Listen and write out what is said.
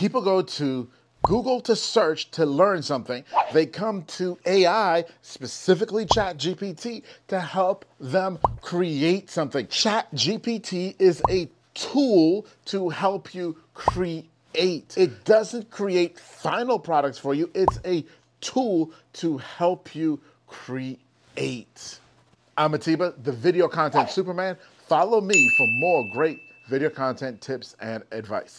people go to Google to search to learn something, they come to AI, specifically ChatGPT, to help them create something. ChatGPT is a tool to help you create. It doesn't create final products for you, it's a tool to help you create. I'm Atiba, the video content Superman. Follow me for more great video content tips and advice.